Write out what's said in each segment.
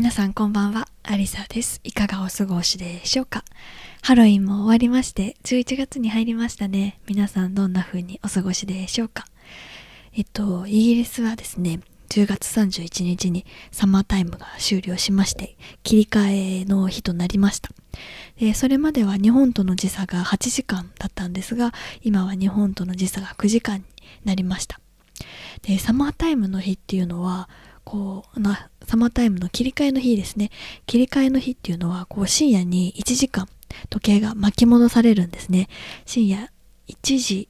皆さんこんばんは。アリサです。いかがお過ごしでしょうか？ハロウィンも終わりまして11月に入りましたね。皆さんどんな風にお過ごしでしょうか？えっとイギリスはですね10月31日にサマータイムが終了しまして切り替えの日となりました。でそれまでは日本との時差が8時間だったんですが今は日本との時差が9時間になりました。でサマータイムの日っていうのはこうなサマータイムの切り替えの日ですね。切り替えの日っていうのはこう深夜に1時間時計が巻き戻されるんですね。深夜1時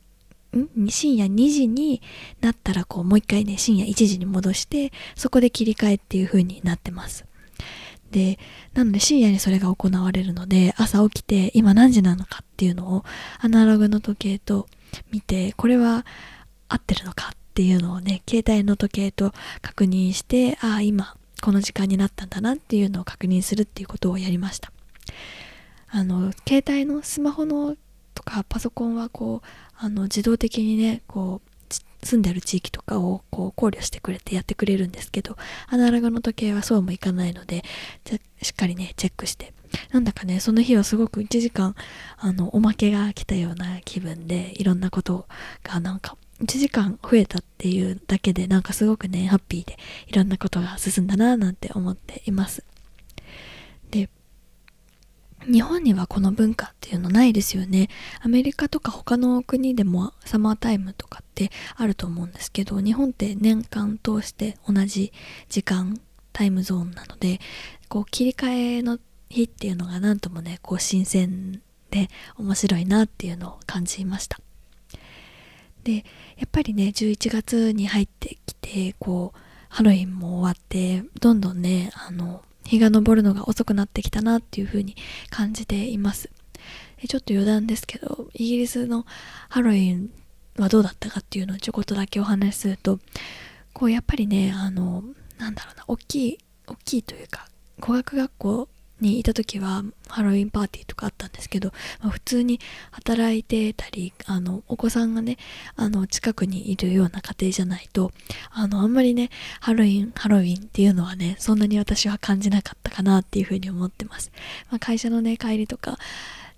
ん？深夜2時になったらこうもう一回ね深夜1時に戻してそこで切り替えっていう風になってます。でなので深夜にそれが行われるので朝起きて今何時なのかっていうのをアナログの時計と見てこれは合ってるのかっていうのをね携帯の時計と確認してああ今この時間になったんだなっていうのを確認するっていうことをやりました。あの携帯のスマホのとかパソコンはこうあの自動的にねこう住んでる地域とかをこう考慮してくれてやってくれるんですけどアナログの時計はそうもいかないのでしっかりねチェックして。なんだかねその日はすごく1時間あのおまけが来たような気分でいろんなことがなんか1時間増えたっていうだけでなんかすごくねハッピーでいろんなことが進んだななんて思っています。で日本にはこの文化っていうのないですよね。アメリカとか他の国でもサマータイムとかってあると思うんですけど日本って年間通して同じ時間タイムゾーンなのでこう切り替えの日っていうのが何ともねこう新鮮で面白いなっていうのを感じました。でやっぱりね11月に入ってきてこうハロウィンも終わってどんどんねあの日が昇るのが遅くなってきたなっていう風に感じています。ちょっと余談ですけどイギリスのハロウィンはどうだったかっていうのをちょこっとだけお話しするとこうやっぱりねあのなんだろうな大きい大きいというか語学学校にいた時はハロウィンパーティーとかあったんですけど、まあ、普通に働いてたりあのお子さんがねあの近くにいるような家庭じゃないとあのあんまりねハロウィンハロウィンっていうのはねそんなに私は感じなかったかなっていうふうに思ってます、まあ、会社のね帰りとか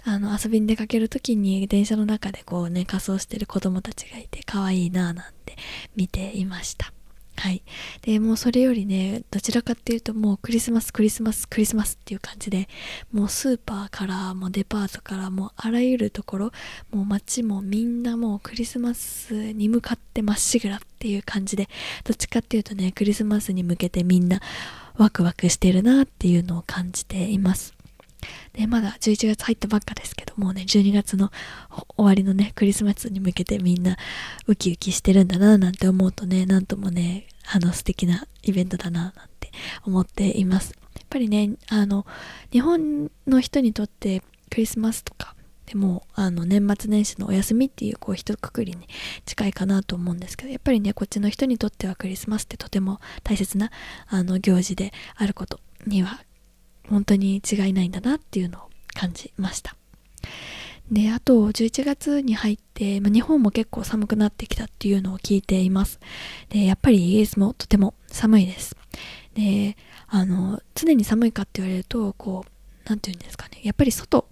あの遊びに出かける時に電車の中でこうね仮装してる子供たちがいて可愛いなぁなんて見ていました。はい。で、もうそれよりね、どちらかっていうともうクリスマス、クリスマス、クリスマスっていう感じで、もうスーパーから、もうデパートから、もうあらゆるところ、もう街もみんなもうクリスマスに向かってまっしぐらっていう感じで、どっちかっていうとね、クリスマスに向けてみんなワクワクしてるなっていうのを感じています。で、まだ11月入ったばっかですけど、もうね、12月の終わりのね、クリスマスに向けてみんなウキウキしてるんだな、なんて思うとね、なんともね、あの素敵なイベントだな、なんて思っています。やっぱりね、あの、日本の人にとってクリスマスとか、でもあの年末年始のお休みっていうこう一括りに近いかなと思うんですけどやっぱりねこっちの人にとってはクリスマスってとても大切なあの行事であることには本当に違いないんだなっていうのを感じました。であと11月に入って、ま、日本も結構寒くなってきたっていうのを聞いています。でやっぱりイギリスもとても寒いです。であの常に寒いかって言われるとこう何て言うんですかね。やっぱり外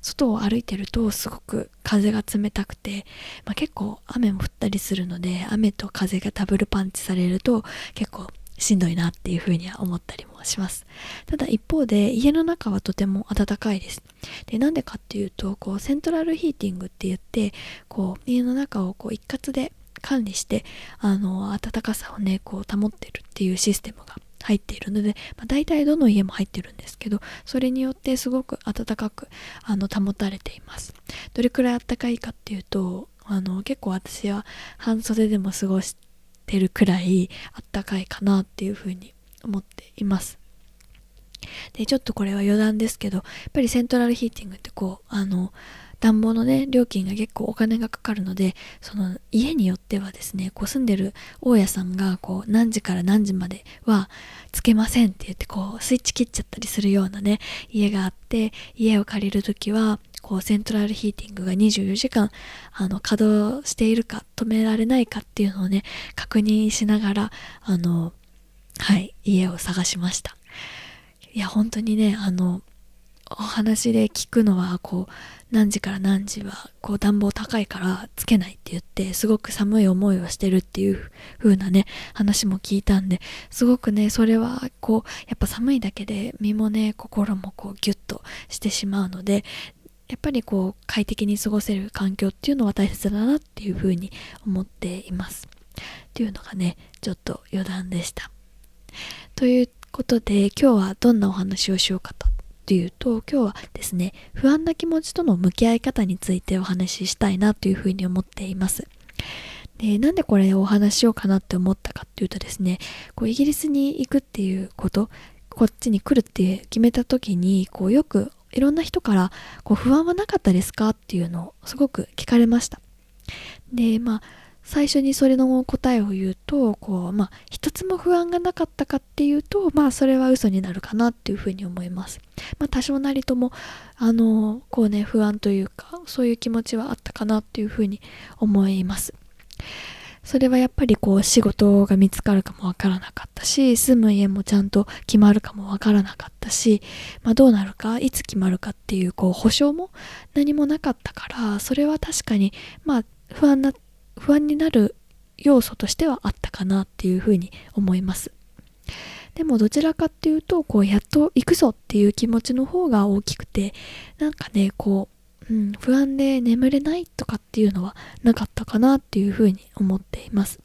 外を歩いてるとすごく風が冷たくて、まあ、結構雨も降ったりするので雨と風がダブルパンチされると結構しんどいなっていうふうには思ったりもします。ただ一方で家の中はとても暖かいです。で、なんでかっていうと、こうセントラルヒーティングって言って、こう家の中をこう一括で管理して、あの、暖かさをね、こう保ってるっていうシステムが入っているので、まあ、大体どの家も入ってるんですけど、それによってすごく暖かくあの保たれています。どれくらい暖かいかっていうと、あの結構私は半袖でも過ごしてるくらいあったかいかなっていうふうに思っています。でちょっとこれは余談ですけどやっぱりセントラルヒーティングってこうあの暖房のね料金が結構お金がかかるのでその家によってはですねこう住んでる大家さんがこう何時から何時まではつけませんって言ってこうスイッチ切っちゃったりするようなね家があって家を借りる時はこうセントラルヒーティングが24時間あの稼働しているか止められないかっていうのをね確認しながらあのはい家を探しました。いや本当にねあのお話で聞くのはこう何時から何時はこう暖房高いからつけないって言ってすごく寒い思いをしてるっていう風なね話も聞いたんですごくねそれはこうやっぱ寒いだけで身もね心もこうギュッとしてしまうのでやっぱりこう快適に過ごせる環境っていうのは大切だなっていう風に思っています。っていうのがねちょっと余談でした。ということで今日はどんなお話をしようかとというと今日はですね不安な気持ちとの向き合い方についてお話ししたいなというふうに思っています。でなんでこれをお話しようかなって思ったかっていうとですねこうイギリスに行くっていうことこっちに来るって決めた時にこうよくいろんな人からこう不安はなかったですかっていうのをすごく聞かれました。でまあ最初にそれの答えを言うとこうまあ一つも不安がなかったかっていうとまあそれは嘘になるかなっていうふうに思います。まあ多少なりともあのこうね不安というかそういう気持ちはあったかなっていうふうに思います。それはやっぱりこう仕事が見つかるかもわからなかったし住む家もちゃんと決まるかもわからなかったし、まあ、どうなるかいつ決まるかっていうこう保証も何もなかったからそれは確かにまあ不安な不安になる要素としてはあったかなっていうふうに思います。でもどちらかっていうとこうやっと行くぞっていう気持ちの方が大きくてなんかねこう、うん、不安で眠れないとかっていうのはなかったかなっていうふうに思っています。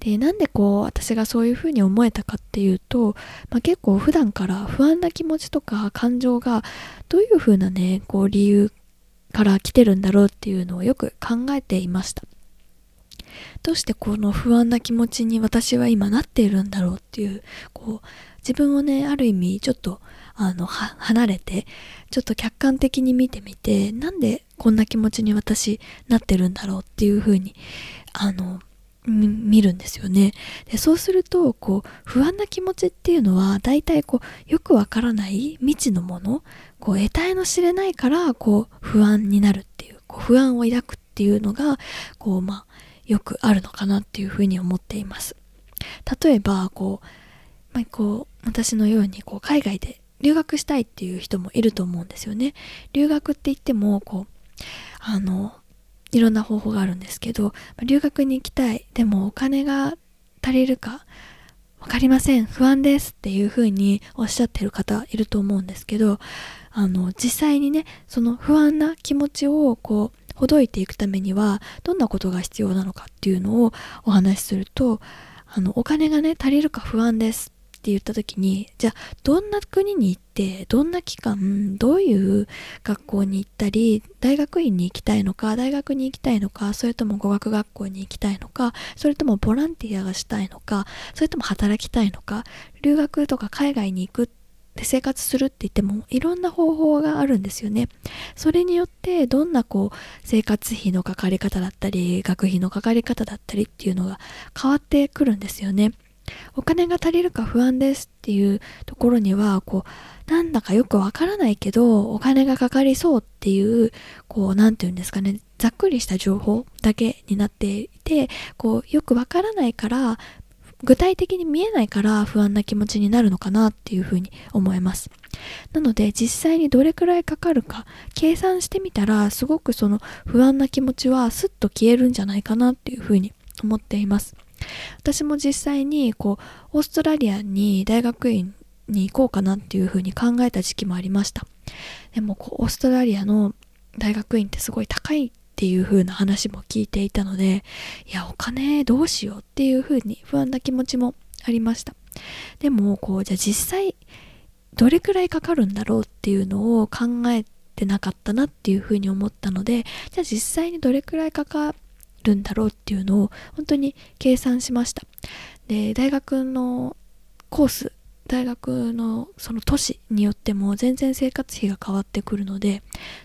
でなんでこう私がそういうふうに思えたかっていうと、まあ、結構普段から不安な気持ちとか感情がどういうふうなねこう理由から来てるんだろうっていうのをよく考えていました。どうしてこの不安な気持ちに私は今なっているんだろうっていうこう自分をねある意味ちょっとあの離れてちょっと客観的に見てみてなんでこんな気持ちに私なってるんだろうっていうふうにあの見るんですよね。でそうするとこう不安な気持ちっていうのは大体こうよくわからない未知のものこう得体の知れないからこう不安になるっていうこう不安を抱くっていうのがこうまあよくあるのかなっていうふうに思っています。例えばこう,、まあ、こう私のようにこう海外で留学したいっていう人もいると思うんですよね。留学って言ってもこうあのいろんな方法があるんですけど留学に行きたい。でもお金が足りるか分かりません。不安ですっていうふうにおっしゃってる方いると思うんですけどあの実際にねその不安な気持ちをこうほどいていくためにはどんなことが必要なのかっていうのをお話しするとあのお金がね足りるか不安ですって言った時にじゃあどんな国に行ってどんな期間どういう学校に行ったり大学院に行きたいのか大学に行きたいのかそれとも語学学校に行きたいのかそれともボランティアがしたいのかそれとも働きたいのか留学とか海外に行くっで生活するって言ってもいろんな方法があるんですよね。それによってどんなこう生活費のかかり方だったり学費のかかり方だったりっていうのが変わってくるんですよね。お金が足りるか不安ですっていうところにはこうなんだかよくわからないけどお金がかかりそうっていうこう何て言うんですかねざっくりした情報だけになっていてこうよくわからないから具体的に見えないから不安な気持ちになるのかなっていうふうに思います。なので実際にどれくらいかかるか計算してみたらすごくその不安な気持ちはスッと消えるんじゃないかなっていうふうに思っています。私も実際にこうオーストラリアに大学院に行こうかなっていうふうに考えた時期もありました。でもこうオーストラリアの大学院ってすごい高いっていう風な話も聞いていたのでいやお金どうしようっていう風に不安な気持ちもありました。でもこうじゃあ実際どれくらいかかるんだろうっていうのを考えてなかったなっていう風に思ったのでじゃあ実際にどれくらいかかるるんだろうっていうのを本当に計算しました。で大学のコース大学のその都市によっても全然生活費が変わってくるので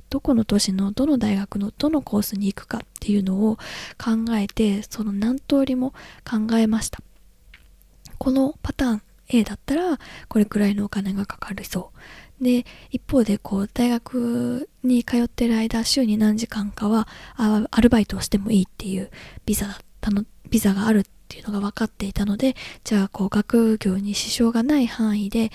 どこの都市のどの大学のどのコースに行くかっていうのを考えてその何通りも考えました。このパターン A だったらこれくらいのお金がかかりそう。で一方でこう大学に通ってる間週に何時間かはアルバイトをしてもいいっていうビザだったのビザがあるっていうのが分かっていたのでじゃあこう学業に支障がない範囲で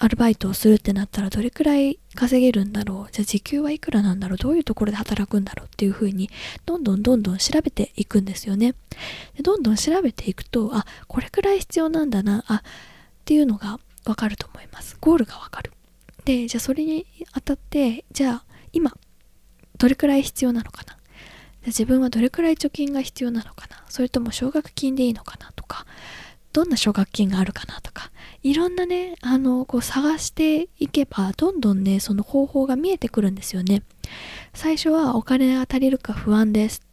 アルバイトをするってなったらどれくらい稼げるんだろう？じゃあ時給はいくらなんだろう？どういうところで働くんだろうっていうふうにどんどんどんどん調べていくんですよね。でどんどん調べていくとあこれくらい必要なんだなあっていうのがわかると思います。ゴールがわかる。でじゃあそれにあたってじゃあ今どれくらい必要なのかな？自分はどれくらい貯金が必要なのかな？それとも奨学金でいいのかなとかどんな奨学金があるかなとかいろんなねあのこう探していけばどんどんねその方法が見えてくるんですよね。最初はお金が足りるか不安ですっ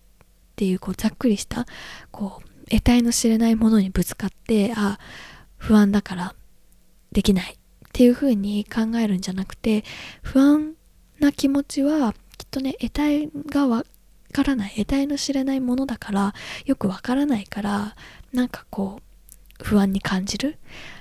ていうこうざっくりしたこう得体の知れないものにぶつかってあ不安だからできないっていうふうに考えるんじゃなくて不安な気持ちはきっとね得体がわからない得体の知れないものだからよくわからないからなんかこう不安に感じる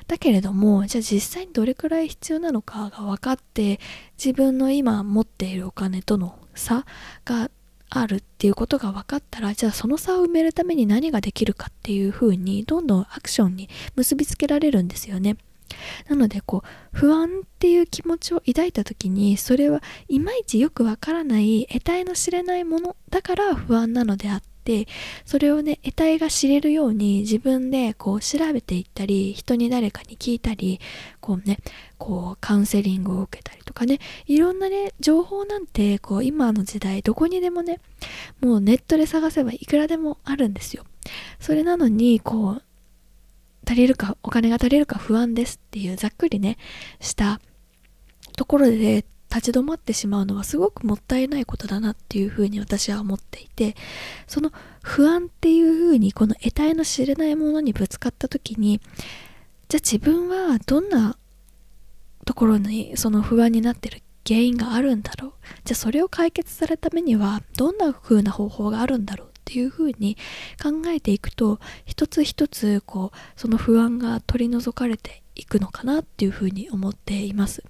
だけれどもじゃあ実際にどれくらい必要なのかが分かって自分の今持っているお金との差があるっていうことが分かったらじゃあその差を埋めるために何ができるかっていうふうにどんどんアクションに結びつけられるんですよね。なのでこう不安っていう気持ちを抱いた時にそれはいまいちよくわからない得体の知れないものだから不安なのであってそれをね得体が知れるように自分でこう調べていったり人に誰かに聞いたりこうねこうカウンセリングを受けたりとかねいろんなね情報なんてこう今の時代どこにでもねもうネットで探せばいくらでもあるんですよ。それなのにこう足りるかお金が足りるか不安ですっていうざっくりねしたところで立ち止まってしまうのはすごくもったいないことだなっていうふうに私は思っていてその不安っていうふうにこの得体の知れないものにぶつかった時にじゃあ自分はどんなところにその不安になってる原因があるんだろう？じゃあそれを解決するためにはどんな風な方法があるんだろう？っていう風に考えていくと一つ一つこうその不安が取り除かれていくのかなっていう風に思っています。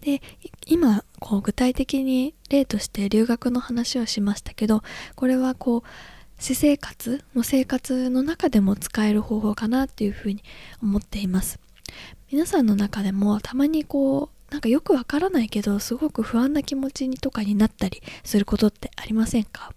で今こう具体的に例として留学の話をしましたけどこれはこう私生活の生活の中でも使える方法かなっていうふうに思っています皆さんの中でもたまにこうなんかよくわからないけどすごく不安な気持ちにとかになったりすることってありませんか？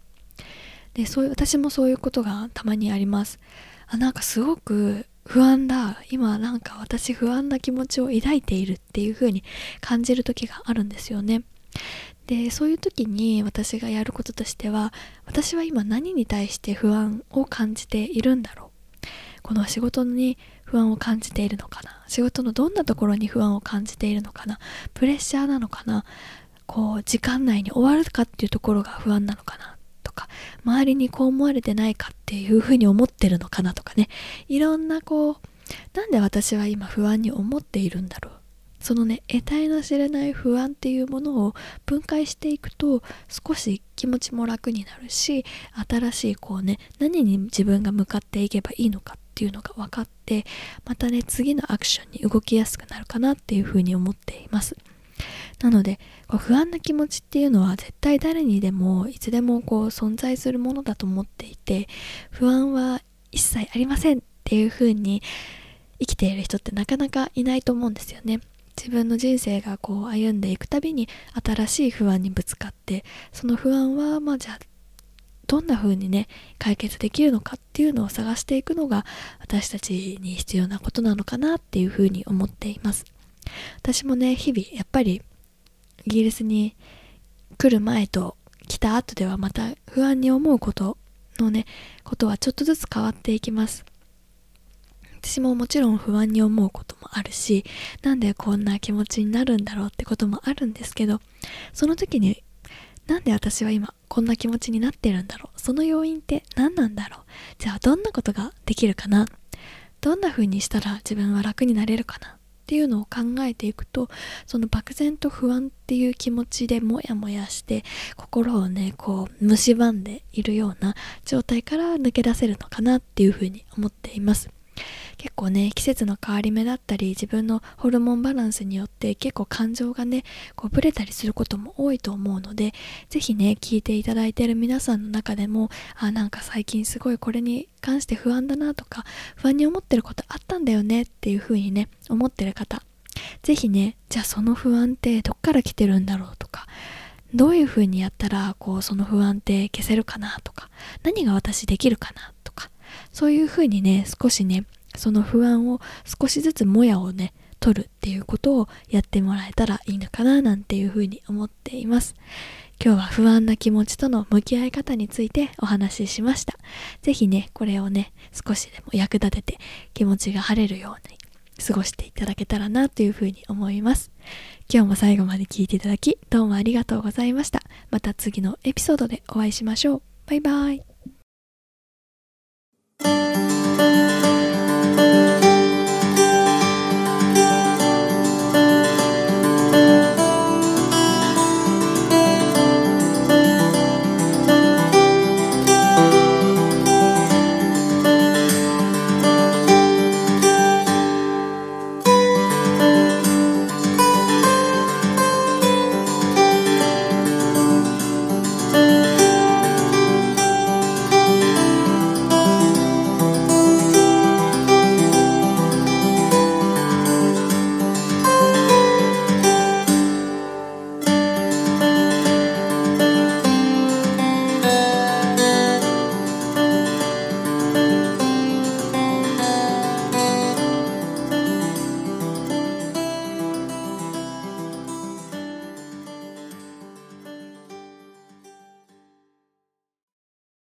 でそういう私もそういうことがたまにあります。あなんかすごく不安だ。今なんか私不安な気持ちを抱いているっていう風に感じる時があるんですよね。でそういう時に私がやることとしては私は今何に対して不安を感じているんだろう。この仕事に不安を感じているのかな。仕事のどんなところに不安を感じているのかな。プレッシャーなのかな。こう時間内に終わるかっていうところが不安なのかな。か周りにこう思われてないかっていうふうに思ってるのかなとかね。いろんなこうなんで私は今不安に思っているんだろう。そのね得体の知れない不安っていうものを分解していくと少し気持ちも楽になるし新しいこうね何に自分が向かっていけばいいのかっていうのが分かってまたね次のアクションに動きやすくなるかなっていうふうに思っています。なのでこう不安な気持ちっていうのは絶対誰にでもいつでもこう存在するものだと思っていて不安は一切ありませんっていう風に生きている人ってなかなかいないと思うんですよね。自分の人生がこう歩んでいくたびに新しい不安にぶつかってその不安はまあじゃあどんな風にね解決できるのかっていうのを探していくのが私たちに必要なことなのかなっていう風に思っています私もね日々やっぱりイギリスに来る前と来た後ではまた不安に思うことのねことはちょっとずつ変わっていきます。私ももちろん不安に思うこともあるしなんでこんな気持ちになるんだろうってこともあるんですけどその時になんで私は今こんな気持ちになってるんだろう？その要因って何なんだろう？じゃあどんなことができるかな？どんな風にしたら自分は楽になれるかな？っていうのを考えていくとその漠然と不安っていう気持ちでモヤモヤして心をねこう蝕んでいるような状態から抜け出せるのかなっていうふうに思っています。結構ね季節の変わり目だったり自分のホルモンバランスによって結構感情がねこうブレたりすることも多いと思うので是非ね聞いていただいている皆さんの中でもあなんか最近すごいこれに関して不安だなとか不安に思ってることあったんだよねっていう風にね思ってる方是非ねじゃあその不安ってどっから来てるんだろうとかどういう風にやったらこうその不安って消せるかなとか何が私できるかなとかそういう風にね少しねその不安を少しずつもやをね取るっていうことをやってもらえたらいいのかななんていうふうに思っています。今日は不安な気持ちとの向き合い方についてお話ししました。是非ねこれをね少しでも役立てて気持ちが晴れるように過ごしていただけたらなというふうに思います。今日も最後まで聞いていただきどうもありがとうございました。また次のエピソードでお会いしましょう。バイバイ。